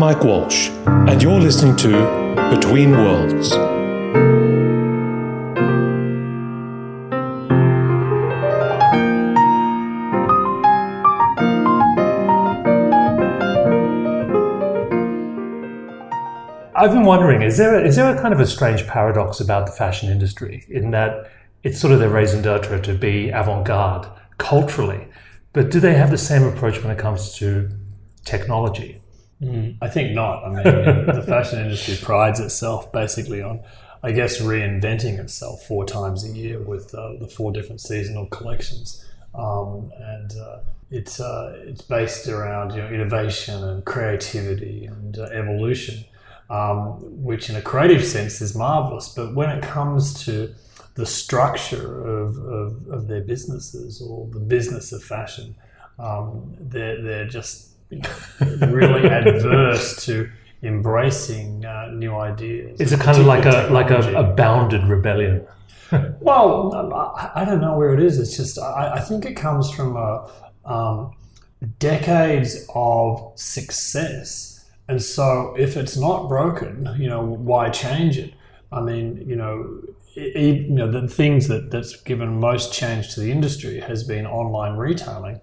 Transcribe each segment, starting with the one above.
Mike Walsh, and you're listening to Between Worlds. I've been wondering, is there, a, is there a kind of a strange paradox about the fashion industry in that it's sort of their raison d'etre to be avant garde culturally, but do they have the same approach when it comes to technology? Mm, I think not. I mean, the fashion industry prides itself basically on, I guess, reinventing itself four times a year with uh, the four different seasonal collections. Um, and uh, it's, uh, it's based around you know, innovation and creativity and uh, evolution um, which in a creative sense is marvelous. But when it comes to the structure of, of, of their businesses or the business of fashion, um, they're, they're just really adverse to embracing uh, new ideas. Is it kind of like a like a, a, bounded rebellion? well, I, I, don't know where it is. It's just I, I think it comes from a, um, decades of success and so if it's not broken, you know, why change it? I mean, you know, you know the things that that's given most change to the industry has been online retailing.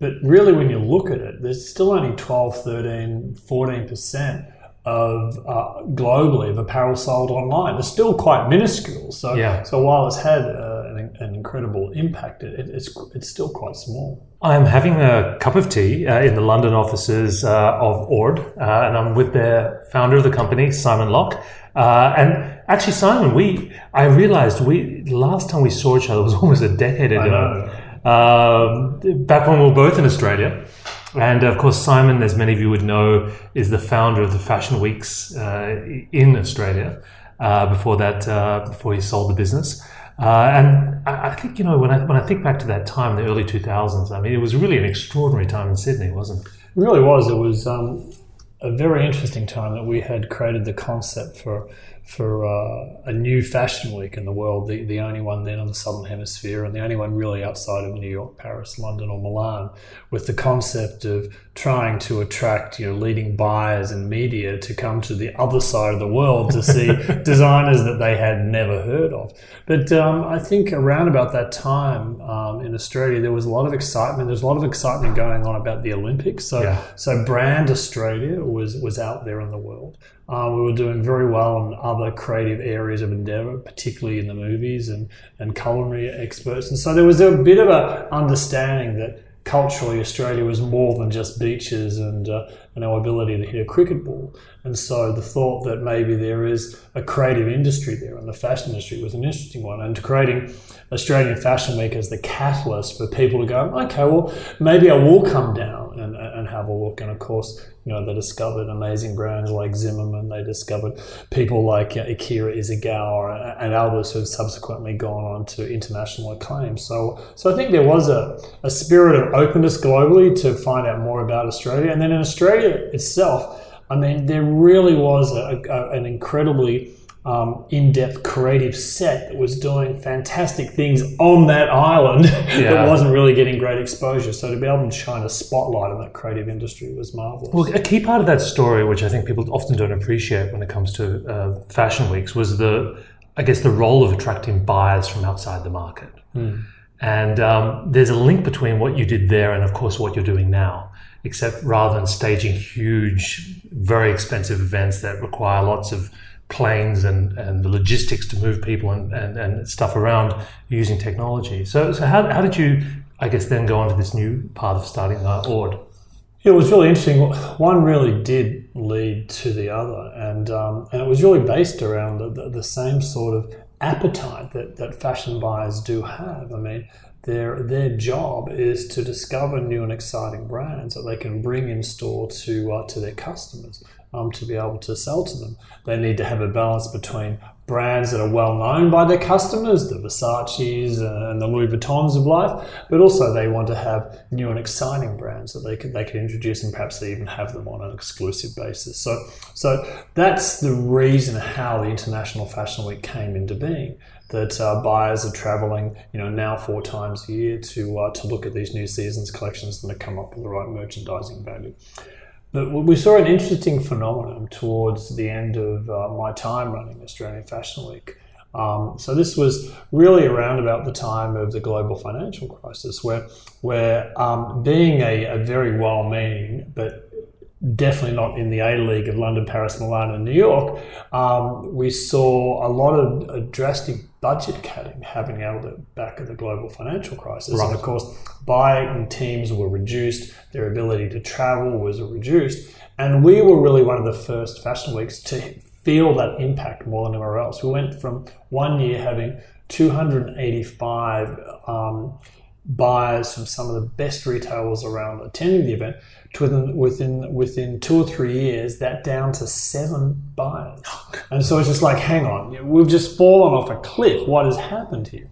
But really, when you look at it, there's still only 12, 13, 14% of uh, globally of apparel sold online. It's still quite minuscule. So, yeah. so while it's had uh, an, an, incredible impact, it, it's, it's still quite small. I'm having a cup of tea uh, in the London offices uh, of Ord, uh, and I'm with the founder of the company, Simon Lock. Uh, and actually, Simon, we I realized we last time we saw each other was almost a decade ago. Um, back when we were both in Australia. And of course, Simon, as many of you would know, is the founder of the Fashion Weeks uh, in Australia. Uh, before that, before he sold the business. Uh, and I, I, think you know when I when I think back to that time, the early two thousands. I mean, it was really an extraordinary time in Sydney, wasn't it? It really was. It was um, a very interesting time that we had created the concept for for uh, a new fashion week in the world, the, the only one then on the southern hemisphere, and the only one really outside of New York, Paris, London, or Milan, with the concept of trying to attract you know leading buyers and media to come to the other side of the world to see designers that they had never heard of. But um, I think around about that time um, in Australia, there was a lot of excitement. There's a lot of excitement going on about the Olympics. So yeah. so Brand Australia was was out there in the world. Uh, we were doing very well in other creative areas of endeavor, particularly in the movies and, and culinary experts. And so there was a bit of a understanding that culturally Australia was more than just beaches and, uh, and our ability to hit a cricket ball. And so the thought that maybe there is a creative industry there and the fashion industry was an interesting one. And creating Australian Fashion Week as the catalyst for people to go, okay, well, maybe I will come down and, and have a look. And of course, you know, they discovered amazing brands like Zimmermann. They discovered people like you know, Akira Isogawa and others who have subsequently gone on to international acclaim. So, so I think there was a, a spirit of openness globally to find out more about Australia. And then in Australia itself, I mean, there really was a, a, an incredibly um, in-depth creative set that was doing fantastic things on that island yeah. that wasn't really getting great exposure. So to be able to shine a spotlight on that creative industry was marvelous. Well, a key part of that story, which I think people often don't appreciate when it comes to uh, fashion weeks, was the, I guess, the role of attracting buyers from outside the market. Mm. And um, there's a link between what you did there and, of course, what you're doing now. Except rather than staging huge, very expensive events that require lots of planes and, and the logistics to move people and, and, and stuff around using technology. So, so how, how did you, I guess, then go on to this new path of starting uh, Ord? It was really interesting. One really did lead to the other, and um, and it was really based around the, the, the, same sort of appetite that, that fashion buyers do have. I mean, their their job is to discover new and exciting brands that they can bring in store to uh, to their customers um, to be able to sell to them. They need to have a balance between brands that are well known by their customers, the Versace's and the Louis Vuittons of life, but also they want to have new and exciting brands that they can they can introduce and perhaps even have them on an exclusive basis. So so that's the reason how the International Fashion Week came into being. That uh, buyers are traveling, you know, now four times a year to uh, to look at these new seasons collections and to come up with the right merchandising value. But we saw an interesting phenomenon towards the end of uh, my time running Australian Fashion Week. Um, so this was really around about the time of the global financial crisis, where where um, being a, a very well-meaning but definitely not in the A League of London, Paris, Milan, and New York, um, we saw a lot of a drastic budget cutting happening out of the back of the global financial crisis. Right. And of course, buying teams were reduced, their ability to travel was reduced. And we were really one of the first fashion weeks to feel that impact more than anywhere else. We went from one year having 285 um, buyers from some of the best retailers around attending the event to within within within two or three years that down to seven buyers. And so it's just like hang on we've just fallen off a cliff. What has happened here?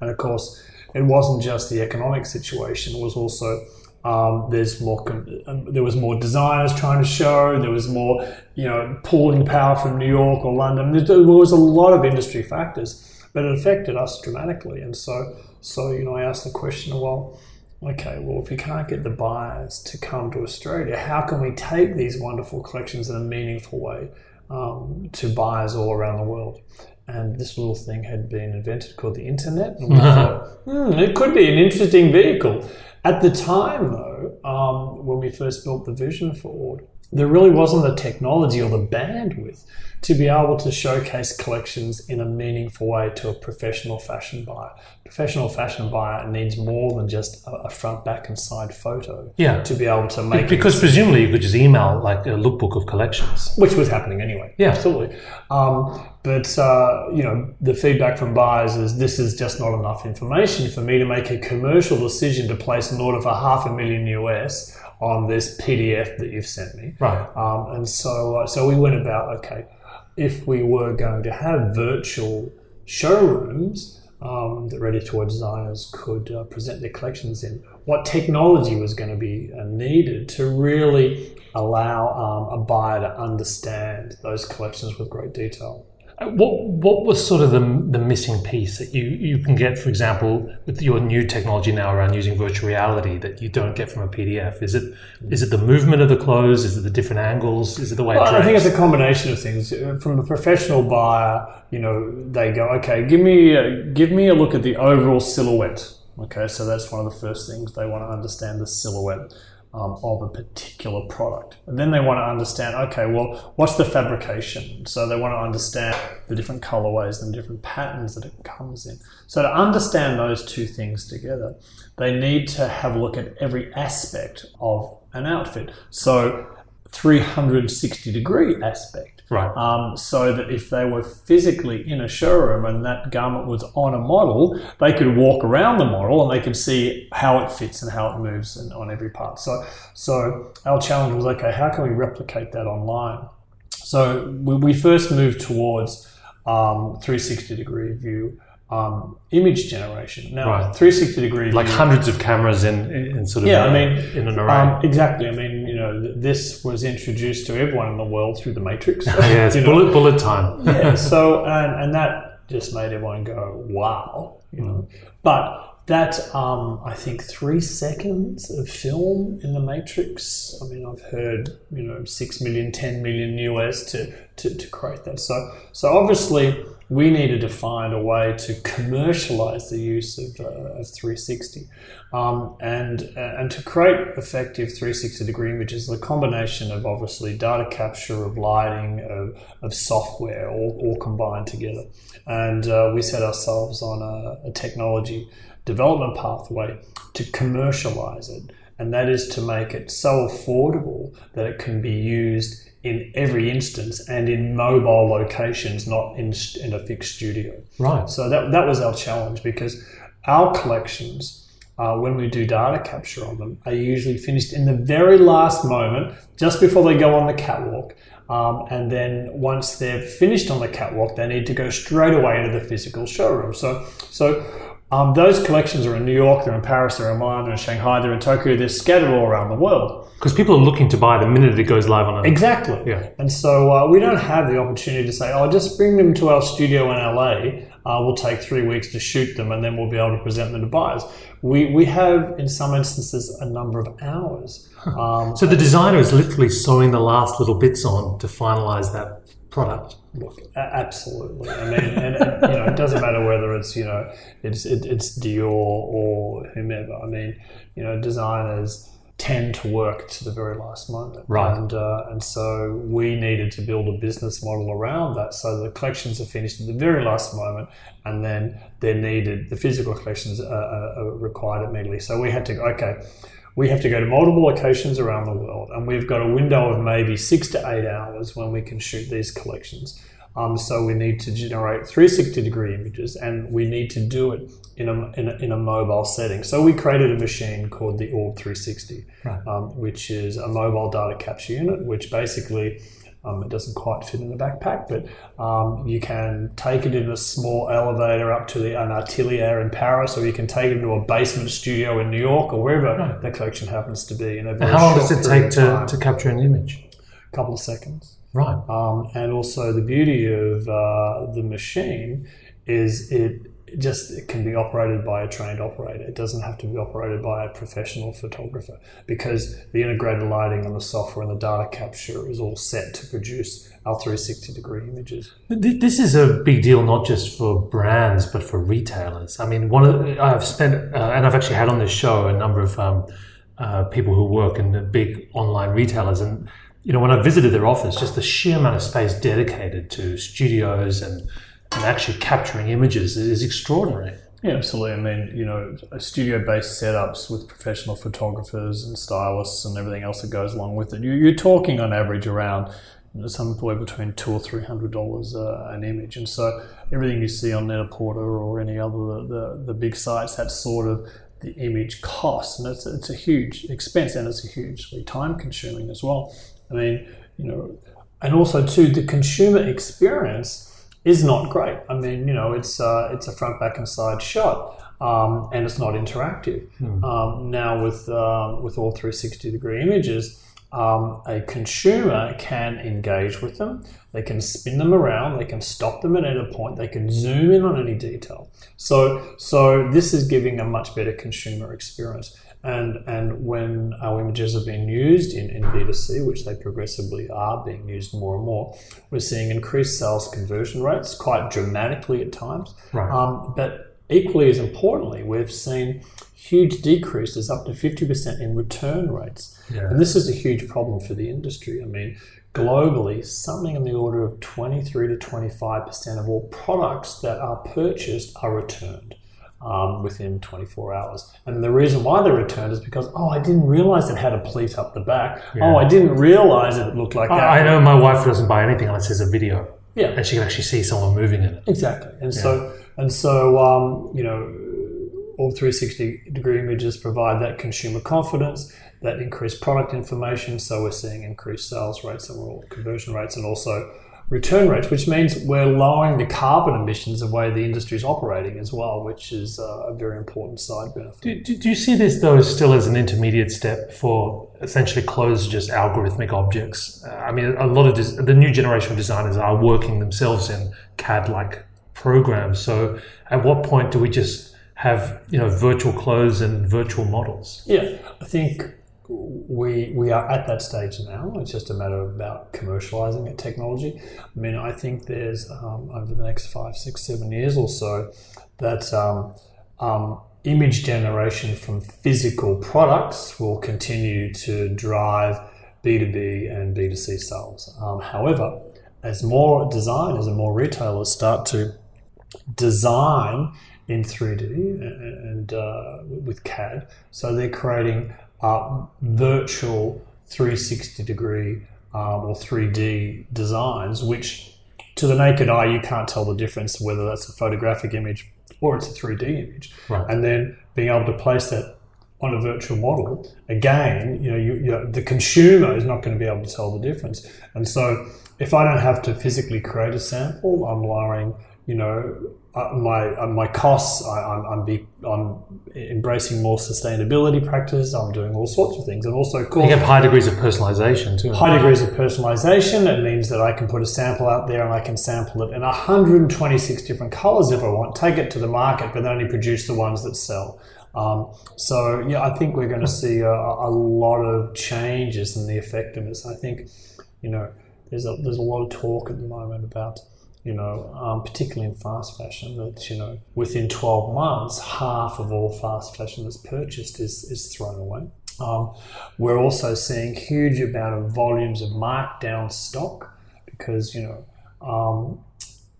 And of course it wasn't just the economic situation it was also um, there's more um, there was more designers trying to show there was more you know pulling power from New York or London. There was a lot of industry factors but it affected us dramatically. And so so, you know, I asked the question, of well, okay, well, if we can't get the buyers to come to Australia, how can we take these wonderful collections in a meaningful way um, to buyers all around the world? And this little thing had been invented called the internet. And we thought, hmm, it could be an interesting vehicle. At the time, though, um, when we first built the vision for Ord, there really wasn't the technology or the bandwidth to be able to showcase collections in a meaningful way to a professional fashion buyer. Professional fashion buyer needs more than just a front, back, and side photo. Yeah. To be able to make because presumably you could just email like a lookbook of collections, which was happening anyway. Yeah, absolutely. Um, but uh, you know, the feedback from buyers is this is just not enough information for me to make a commercial decision to place an order for half a million US on this PDF that you've sent me. Right. Um, and so, uh, so we went about okay if we were going to have virtual showrooms um, that ready to wear designers could uh, present their collections in, what technology was going to be uh, needed to really allow um, a buyer to understand those collections with great detail. What what was sort of the, the missing piece that you, you can get, for example, with your new technology now around using virtual reality that you don't get from a PDF? Is it is it the movement of the clothes? Is it the different angles? Is it the way? Well, I think it's a combination of things. From a professional buyer, you know, they go, okay, give me a, give me a look at the overall silhouette. Okay, so that's one of the first things they want to understand the silhouette um, of a particular product. And then they want to understand, okay, well, what's the fabrication? So they want to understand the different colorways and different patterns that it comes in. So to understand those two things together, they need to have a look at every aspect of an outfit. So 360 degree aspect. Right. Um, so that if they were physically in a showroom and that garment was on a model, they could walk around the model and they could see how it fits and how it moves and on every part. So, so our challenge was okay, how can we replicate that online? So we, we first moved towards um, 360 degree view um, image generation. Now, right. 360 degree like hundreds of cameras in, in sort of yeah, a, I mean in an array. Um, exactly. I mean, you know, this was introduced to everyone in the world through the Matrix. yeah, it's bullet know? bullet time. yeah. So and and that just made everyone go, wow, you know. But that um, I think three seconds of film in the Matrix. I mean, I've heard you know six million, ten million US to to, to create that. So so obviously we needed to find a way to commercialize the use of, uh, of 360 um, and, uh, and to create effective 360 degree images, the combination of obviously data capture, of lighting, of, of software, all, all combined together. And uh, we set ourselves on a, a technology development pathway to commercialize it. And that is to make it so affordable that it can be used in every instance and in mobile locations, not in, in a fixed studio. Right. So that, that was our challenge because our collections, uh, when we do data capture on them, are usually finished in the very last moment, just before they go on the catwalk. Um, and then once they're finished on the catwalk, they need to go straight away into the physical showroom. So, so Um, those collections are in New York, they're in Paris, they're in Milan, they're in Shanghai, they're in Tokyo, they're scattered all around the world. Because people are looking to buy the minute it goes live on a Exactly. Yeah. And so uh, we don't have the opportunity to say, oh, just bring them to our studio in LA. Uh, we'll take three weeks to shoot them and then we'll be able to present them to buyers. We, we have, in some instances, a number of hours. Um, So the designer is literally sewing the last little bits on to finalize that product. Look, absolutely. I mean, and, and you know, it doesn't matter whether it's you know, it's it, it's Dior or whomever. I mean, you know, designers tend to work to the very last moment, Right. And uh, and so we needed to build a business model around that, so the collections are finished at the very last moment, and then they're needed. The physical collections are, are, are required immediately. So we had to go, okay. We have to go to multiple locations around the world, and we've got a window of maybe six to eight hours when we can shoot these collections. Um, so we need to generate 360 degree images, and we need to do it in a, in a, in a mobile setting. So we created a machine called the Orb 360, Right. um, which is a mobile data capture unit, which basically um, it doesn't quite fit in the backpack, but um, you can take it in a small elevator up to the, an atelier in Paris, or you can take it into a basement studio in New York, or wherever the collection happens to be. In a How long does it take to, to capture an image? a couple of seconds? Right. Um, and also the beauty of uh, the machine is it just it can be operated by a trained operator. It doesn't have to be operated by a professional photographer because the integrated lighting and the software and the data capture is all set to produce our 360 degree images. This is a big deal, not just for brands, but for retailers. I mean, one of the, I've spent, uh, and I've actually had on this show a number of um, uh, people who work in big online retailers, and you know, when I visited their office, just the sheer amount of space dedicated to studios and, and actually capturing images is extraordinary. Yeah, absolutely. I mean, you know, studio-based setups with professional photographers and stylists and everything else that goes along with it. You- You're talking on average around somewhere between two or three hundred dollars uh, an image, and so everything you see on Net-a-Porter or any other the, the big sites, that's sort of the image cost, and it's it's a huge expense and it's a hugely time-consuming as well. I mean, you know, and also too the consumer experience is not great. I mean, you know, it's uh, it's a front, back, and side shot, um, and it's not interactive. Um, now with uh, with all 360 degree images, um, a consumer can engage with them. They can spin them around. They can stop them at any point. They can zoom in on any detail. So so this is giving a much better consumer experience. And, and when our images are being used in, in B2C, which they progressively are being used more and more, we're seeing increased sales conversion rates quite dramatically at times. Right. Um, but equally as importantly, we've seen huge decreases up to 50% in return rates. Yeah. And this is a huge problem for the industry. I mean, globally, something in the order of 23 to 25% of all products that are purchased are returned um, within 24 hours. And the reason why they're returned is because, oh, I didn't realize it had a pleat up the back. Oh, I didn't realize it looked like that. I, know my wife doesn't buy anything unless there's a video, Yeah. and she can actually see someone moving in it. Exactly, and so and so um, you know, all 360 degree images provide that consumer confidence, that increased product information. So we're seeing increased sales rates and conversion rates, and also return rates, which means we're lowering the carbon emissions of the way the industry is operating as well, which is uh, a very important side benefit. Do, do, do you see this though still as an intermediate step for essentially closed, just algorithmic objects? Uh, I mean, a lot of des- the new generation of designers are working themselves in CAD-like programs. So, at what point do we just have you know virtual clothes and virtual models? Yeah, I think we we are at that stage now. It's just a matter of about commercializing that technology. I mean, I think there's um, over the next five, six, seven years or so that um, um, image generation from physical products will continue to drive B2B and B2C sales. Um, however, as more designers and more retailers start to design in 3D and uh, with CAD. So they're creating uh, virtual 360 degree um, or 3D designs, which to the naked eye you can't tell the difference whether that's a photographic image or it's a 3D image. Right. And then being able to place that on a virtual model, again, you know, you, you, the consumer is not going to be able to tell the difference. And so, if I don't have to physically create a sample, I'm lowering, you know, uh, my uh, my costs. I, I'm I'm, be, I'm embracing more sustainability practice. I'm doing all sorts of things, and also, course, You have high degrees of personalization too. high degrees of personalization. It means that I can put a sample out there and I can sample it in 126 different colors if I want, take it to the market, but only produce the ones that sell. Um, so, yeah, I think we're going to see a, a lot of changes in the effectiveness. I think, you know, there's a, there's a lot of talk at the moment about, you know, um, particularly in fast fashion, that, you know, within 12 months, half of all fast fashion that's purchased is, is thrown away. Um, we're also seeing huge amount of volumes of markdown stock because you know um,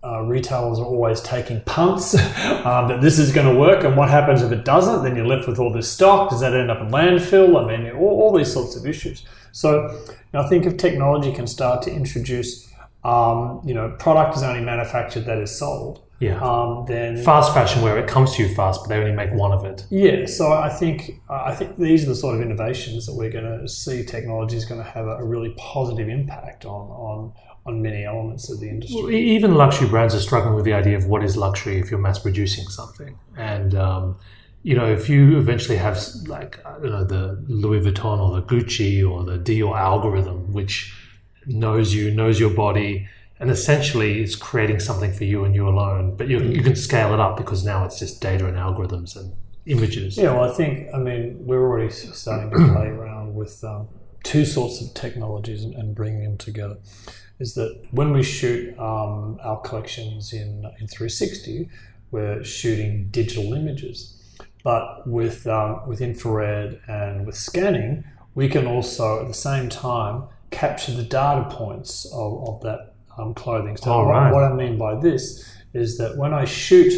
uh, retailers are always taking punts um, that this is going to work, and what happens if it doesn't? Then you're left with all this stock. Does that end up in landfill? I mean, all, all these sorts of issues. So I think if technology can start to introduce, um, you know, product is only manufactured that is sold. Yeah. Um, then Fast fashion where it comes to you fast, but they only make one of it. yeah, so I think I think these are the sort of innovations that we're going to see. Technology is going to have a, really positive impact on on on many elements of the industry. E- Even luxury brands are struggling with the idea of what is luxury if you're mass producing something. And, um, you know, if you eventually have like, I don't know, the Louis Vuitton or the Gucci or the Dior algorithm, which knows you, knows your body, and essentially is creating something for you and you alone, but you, you can scale it up because now it's just data and algorithms and images. Yeah, well, I think I mean we're already starting to play around with um, two sorts of technologies and, and bringing them together. Is that when we shoot um, our collections in in 360, we're shooting digital images, but with um, with infrared and with scanning, we can also at the same time capture the data points of, of that um, clothing. So what- right. what I mean by this is that when I shoot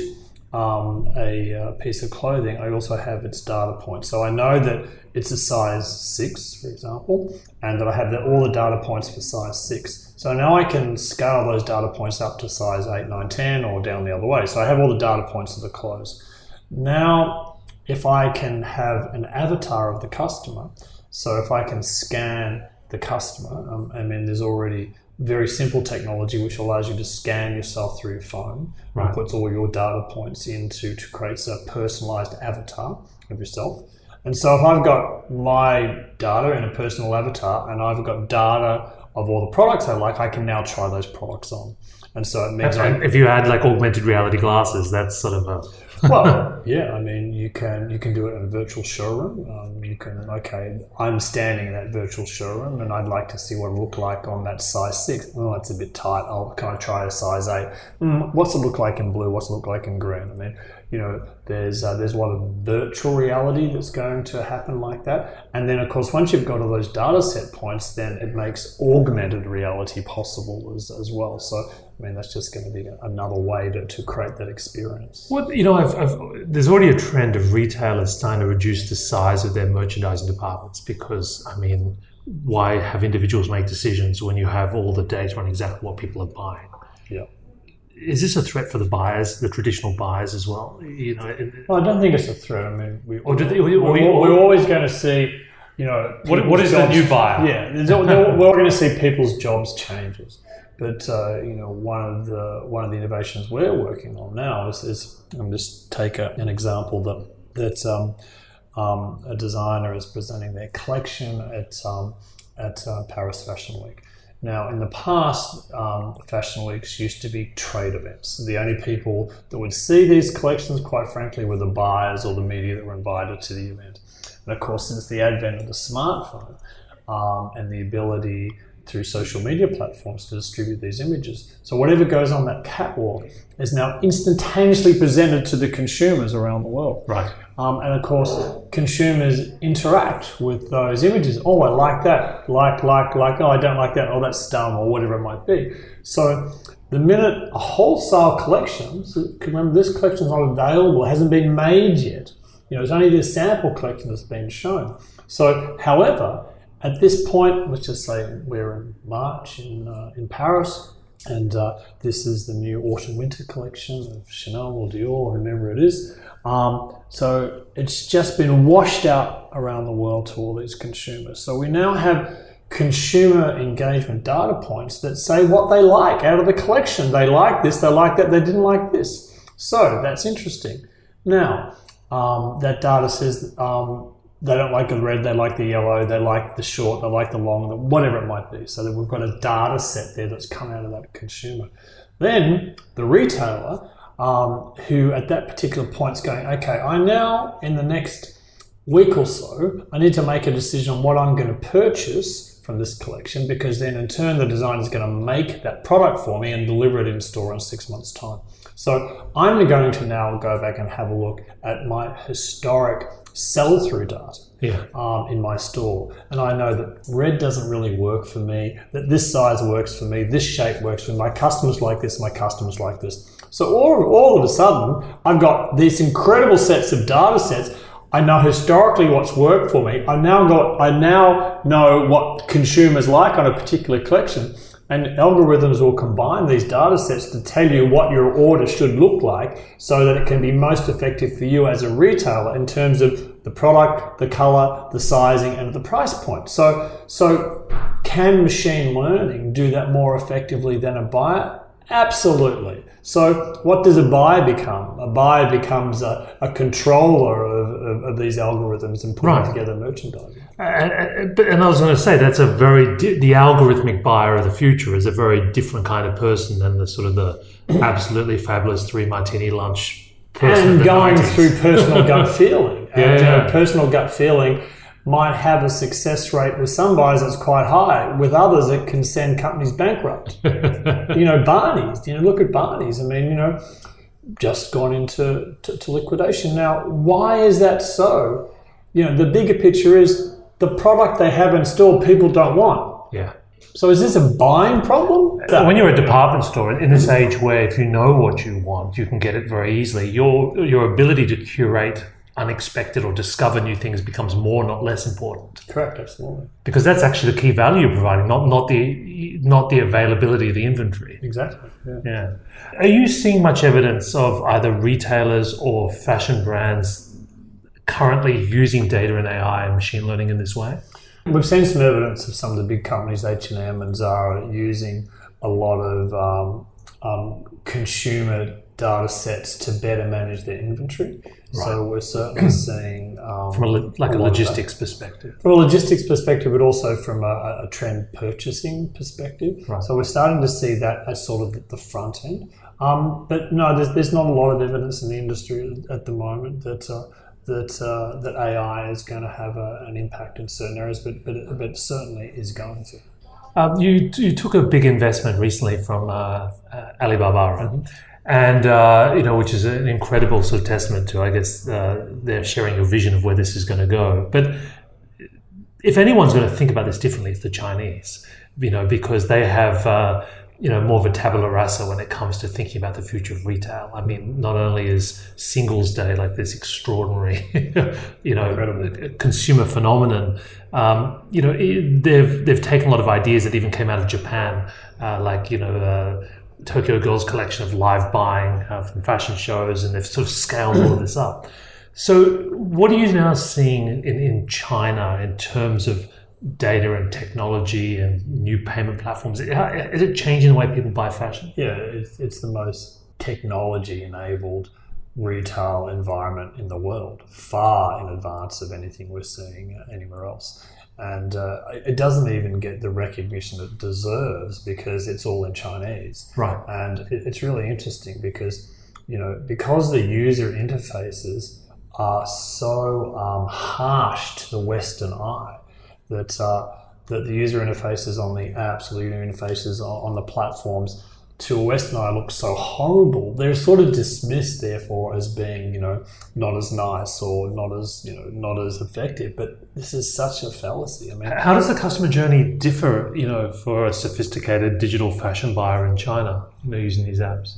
um, a uh, piece of clothing, I also have its data points. So I know that it's a size six, for example, and that I have the, all the data points for size six. So now I can scale those data points up to size eight, nine, 10, or down the other way. So I have all the data points of the clothes. Now, if I can have an avatar of the customer, so if I can scan the customer, um, I mean, there's already very simple technology which allows you to scan yourself through your phone Right. and puts all your data points into to create a personalized avatar of yourself. And so if I've got my data in a personal avatar and I've got data of all the products I like, I can now try those products on. And so it means And if you had like augmented reality glasses, that's sort of a well, yeah, I mean, you can you can do it in a virtual showroom. Um, you can okay, I'm standing in that virtual showroom, and I'd like to see what it look like on that size six. Oh, it's a bit tight. I'll can I try a size eight? Mm, what's it look like in blue? What's it look like in green? I mean, you know, there's uh, there's a lot of virtual reality that's going to happen like that, and then of course once you've got all those data set points, then it makes augmented reality possible as, as well. So. I mean, that's just going to be another way to, to create that experience. What you know, I've, I've, there's already a trend of retailers starting to reduce the size of their merchandising departments because, I mean, why have individuals make decisions when you have all the data on exactly what people are buying? Yeah. Is this a threat for the buyers, the traditional buyers as well? You know, Well, I don't think it's a threat. I mean, we, Or do they- we, or- are or- always going to see, you know, What- what is the new buyer? Yeah, we're going to see people's jobs changes. But uh, you know, one of the one of the innovations we're working on now is, is I'm just take a, an example that that um, um, a designer is presenting their collection at um, at uh, Paris Fashion Week. Now, in the past, um, fashion weeks used to be trade events. The only people that would see these collections, quite frankly, were the buyers or the media that were invited to the event. And of course, since the advent of the smartphone um, and the ability through social media platforms to distribute these images, so whatever goes on that catwalk is now instantaneously presented to the consumers around the world. right. Um, and of course, consumers interact with those images. Oh, I like that. Like, like, like. Oh, I don't like that. Oh, that's dumb, or whatever it might be. So, the minute a wholesale collection, so remember this collection is not available, hasn't been made yet. You know, it's only this sample collection that's been shown. So, however, at this point, let's just say we're in March in uh, in Paris, and uh, this is the new autumn winter collection of Chanel or Dior, or whomever it is. Um, so it's just been washed out around the world to all these consumers. So we now have consumer engagement data points that say what they like out of the collection. They like this, they like that, they didn't like this. So that's interesting. Now, um, that data says um, they don't like the red, they like the yellow, they like the short, they like the long, whatever it might be. So we've got a data set there that's come out of that consumer. Then the retailer, um, who at that particular point is going, okay, I now in the next week or so, I need to make a decision on what I'm going to purchase from this collection because then in turn the designer is going to make that product for me and deliver it in store in six months' time. So I'm going to now go back and have a look at my historic sell through data Yeah. um, in my store. And I know that red doesn't really work for me, that this size works for me, this shape works for me, my customers like this, my customers like this. So all, all of a sudden, I've got these incredible sets of data sets. I know historically what's worked for me. I now got I now know what consumers like on a particular collection. And algorithms will combine these data sets to tell you what your order should look like so that it can be most effective for you as a retailer in terms of the product, the color, the sizing, and the price point. So, so can machine learning do that more effectively than a buyer? Absolutely. So, what does a buyer become? A buyer becomes a, a controller of, of, of these algorithms and putting Right. together merchandise. Uh, uh, and I was going to say that's a very di- the algorithmic buyer of the future is a very different kind of person than the sort of the absolutely fabulous three martini lunch person. and going 90s. through personal gut feeling. Yeah, and, yeah. uh, personal gut feeling might have a success rate with some buyers that's quite high. With others, it can send companies bankrupt. you know, Barney's. You know, look at Barney's. I mean, you know, just gone into to, to liquidation. Now, why is that so? You know, the bigger picture is the product they have in store people don't want. yeah. So is this a buying problem? When you're a department store in this age where if you know what you want, you can get it very easily. Your your ability to curate unexpected or discover new things becomes more, not less important. Correct, absolutely. Because that's actually the key value you're providing, not not the not the availability of the inventory. Exactly. Yeah. Yeah. Are you seeing much evidence of either retailers or fashion brands currently using data and AI and machine learning in this way? We've seen some evidence of some of the big companies, H and M and Zara, using a lot of um, um, consumer data sets to better manage their inventory. So we're certainly seeing um, From a, lo- like a that. logistics perspective. from a logistics perspective, but also from a, a trend purchasing perspective. Right. So we're starting to see that as sort of the, the front end. Um, but no, there's, there's not a lot of evidence in the industry at the moment that uh, that uh, that AI is going to have a, an impact in certain areas, but but, it- but certainly is going to. Um, you you took a big investment recently from uh, uh, Alibaba, right? And uh, you know, which is an incredible sort of testament to, I guess, uh, they're sharing your vision of where this is going to go. But if anyone's going to think about this differently, it's the Chinese, you know, because they have. Uh, you know, more of a tabula rasa when it comes to thinking about the future of retail. I mean, not only is Singles Day like this extraordinary, you know, Incredible. consumer phenomenon. Um, you know, it, they've they've taken a lot of ideas that even came out of Japan, uh, like you know. Uh, Tokyo Girls collection of live buying uh, from fashion shows, and they've sort of scaled all of this up. So, what are you now seeing in, in China in terms of data and technology and new payment platforms? Is it changing the way people buy fashion? Yeah, it's, it's the most technology enabled retail environment in the world, far in advance of anything we're seeing anywhere else. And uh, it doesn't even get the recognition it deserves because it's all in Chinese. Right. And it, it's really interesting because, you know, because the user interfaces are so um, harsh to the Western eye that uh, that the user interfaces on the apps the user interfaces on the platforms to a Western eye look so horrible. They're sort of dismissed, therefore, as being you know not as nice or not as you know not as effective. But this is such a fallacy. I mean, How does the customer journey differ, you know, for a sophisticated digital fashion buyer in China, you know, using these apps?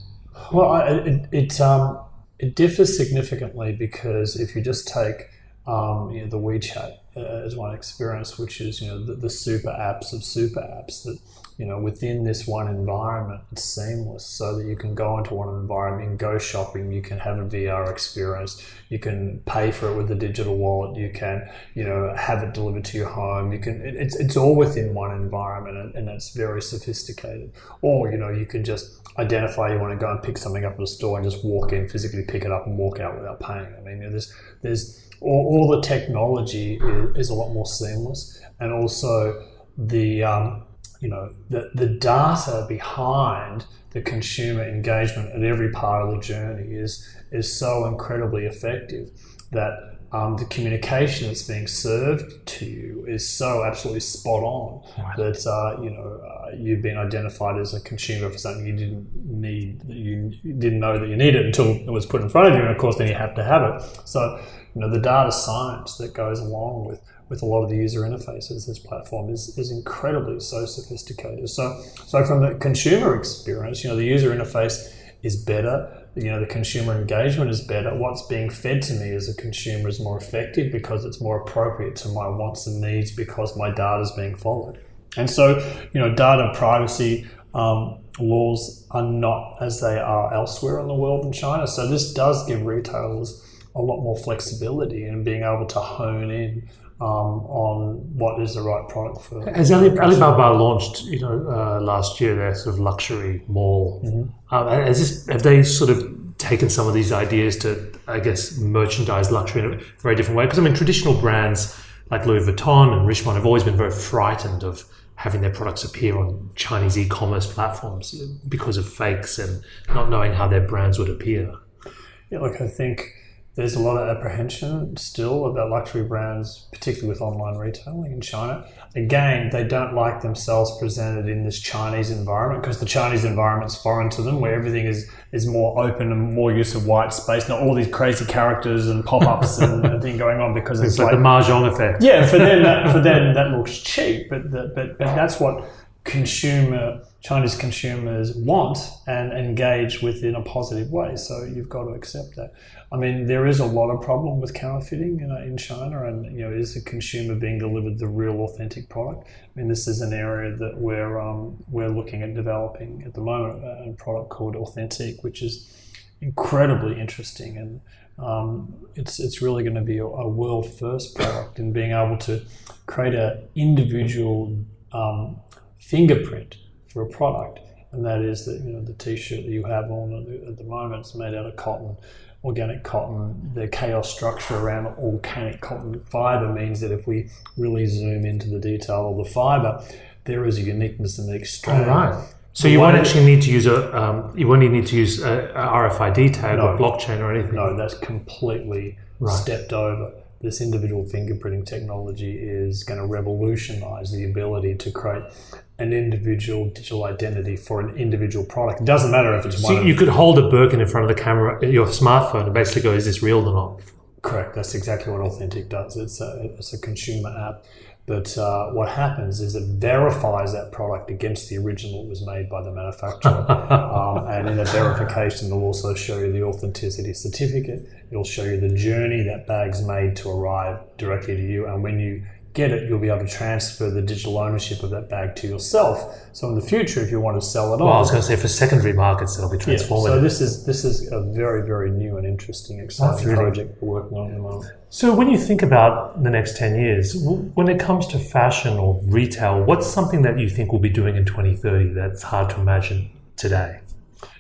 Well, I- it it, um, it differs significantly because if you just take um, you know, the WeChat uh, as one experience, which is you know the, the super apps of super apps that you know within this one environment it's seamless so that you can go into one environment go shopping you can have a vr experience you can pay for it with a digital wallet you can you know have it delivered to your home you can it, it's, it's all within one environment and, and it's very sophisticated. Or you know you can just identify you want to go and pick something up at a store and just walk in physically pick it up and walk out without paying. I mean there's there's all, all the technology is, is, a lot more seamless. And also the um, you know the, the data behind the consumer engagement at every part of the journey is is so incredibly effective that um, the communication that's being served to you is so absolutely spot on right. that uh, you know uh, you've been identified as a consumer for something you didn't need, you didn't know that you needed until it was put in front of you, and of course then you have to have it. So you know the data science that goes along with with a lot of the user interfaces, this platform is, is incredibly so sophisticated. So, so from the consumer experience, you know, the user interface is better. You know, the consumer engagement is better. What's being fed to me as a consumer is more effective because it's more appropriate to my wants and needs because my data is being followed. And so, you know, data privacy um, laws are not as they are elsewhere in the world in China. So this does give retailers a lot more flexibility in being able to hone in um, on what is the right product for. As Ali, Alibaba launched, you know, uh, last year their sort of luxury mall, mm-hmm. uh, has this, have they sort of taken some of these ideas to, I guess, merchandise luxury in a very different way? Because I mean, traditional brands like Louis Vuitton and Richemont have always been very frightened of having their products appear on Chinese e-commerce platforms because of fakes and not knowing how their brands would appear. Yeah, look, I think there's a lot of apprehension still about luxury brands, particularly with online retailing in China. Again, they don't like themselves presented in this Chinese environment because the Chinese environment's foreign to them, where everything is, is more open and more use of white space, not all these crazy characters and pop-ups and, and thing going on because it's, it's like, like, the mahjong effect. Yeah, for them, that, for them that looks cheap, but the, but but that's what consumer Chinese consumers want and engage with in a positive way. So you've got to accept that. I mean, there is a lot of problem with counterfeiting you know, in China, and you know, is the consumer being delivered the real, authentic product? I mean, this is an area that we're um, we're looking at developing at the moment a product called Authentic, which is incredibly interesting, and um, it's it's really going to be a, a, world first product in being able to create an individual um, fingerprint for a product, and that is that you know the T-shirt that you have on at the moment is made out of cotton organic cotton, the chaos structure around organic cotton fiber means that if we really zoom into the detail of the fiber, there is a uniqueness in the extract. Right. So you won't actually need to use a um, you won't even need to use a, a RFID tag no, or blockchain or anything. No, that's completely right. stepped over. This individual fingerprinting technology is going to revolutionize the ability to create an individual digital identity for an individual product. It doesn't matter if it's so one. you could hold a Birkin in front of the camera, your smartphone, and basically go, "Is this real or not?" Correct. That's exactly what Authentic does. It's a, it's a consumer app. But uh, what happens is it verifies that product against the original that was made by the manufacturer. um, and in the verification, it'll also show you the authenticity certificate. It'll show you the journey that bag's made to arrive directly to you. And when you get it, you'll be able to transfer the digital ownership of that bag to yourself. So in the future, if you want to sell it well, on, I was going to say for secondary markets, it'll be transformative. Yeah, so this is this is a very very new and interesting, exciting really project we're working on at the moment. So when you think about the next ten years, when it comes to fashion or retail, what's something that you think we'll be doing in 2030 that's hard to imagine today?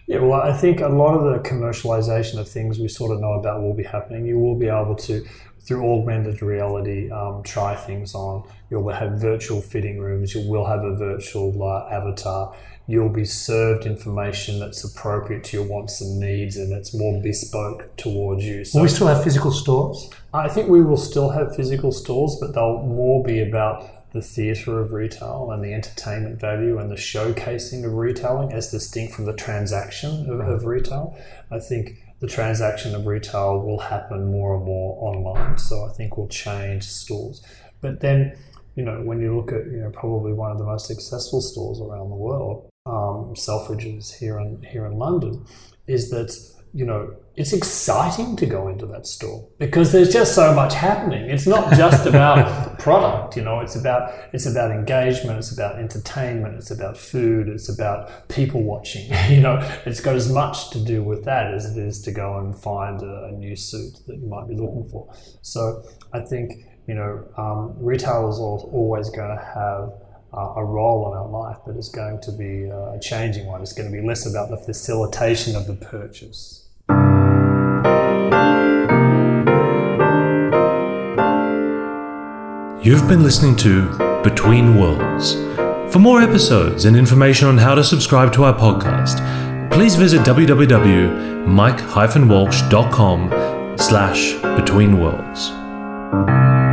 Yeah, well, I think a lot of the commercialization of things we sort of know about will be happening. You will be able to through augmented reality, um, try things on. You'll have virtual fitting rooms. You will have a virtual uh, avatar. You'll be served information that's appropriate to your wants and needs, and it's more bespoke towards you. So will we still have physical stores? I think we will still have physical stores, but they'll more be about the theatre of retail and the entertainment value and the showcasing of retailing as distinct from the transaction of, of retail. I think the transaction of retail will happen more and more online. So I think we'll change stores. But then, you know, when you look at, you know, probably one of the most successful stores around the world, um, Selfridges here in here in London, is that you know it's exciting to go into that store because there's just so much happening. It's not just about product. You know, it's about it's about engagement, it's about entertainment, it's about food, it's about people watching. you know, it's got as much to do with that as it is to go and find a, a new suit that you might be looking for. So I think you know, um, retail is always going to have a role in our life, but it's going to be uh, a changing one. It's going to be less about the facilitation of the purchase. You've been listening to Between Worlds. For more episodes and information on how to subscribe to our podcast, please visit www.mike-walsh.com slash betweenworlds.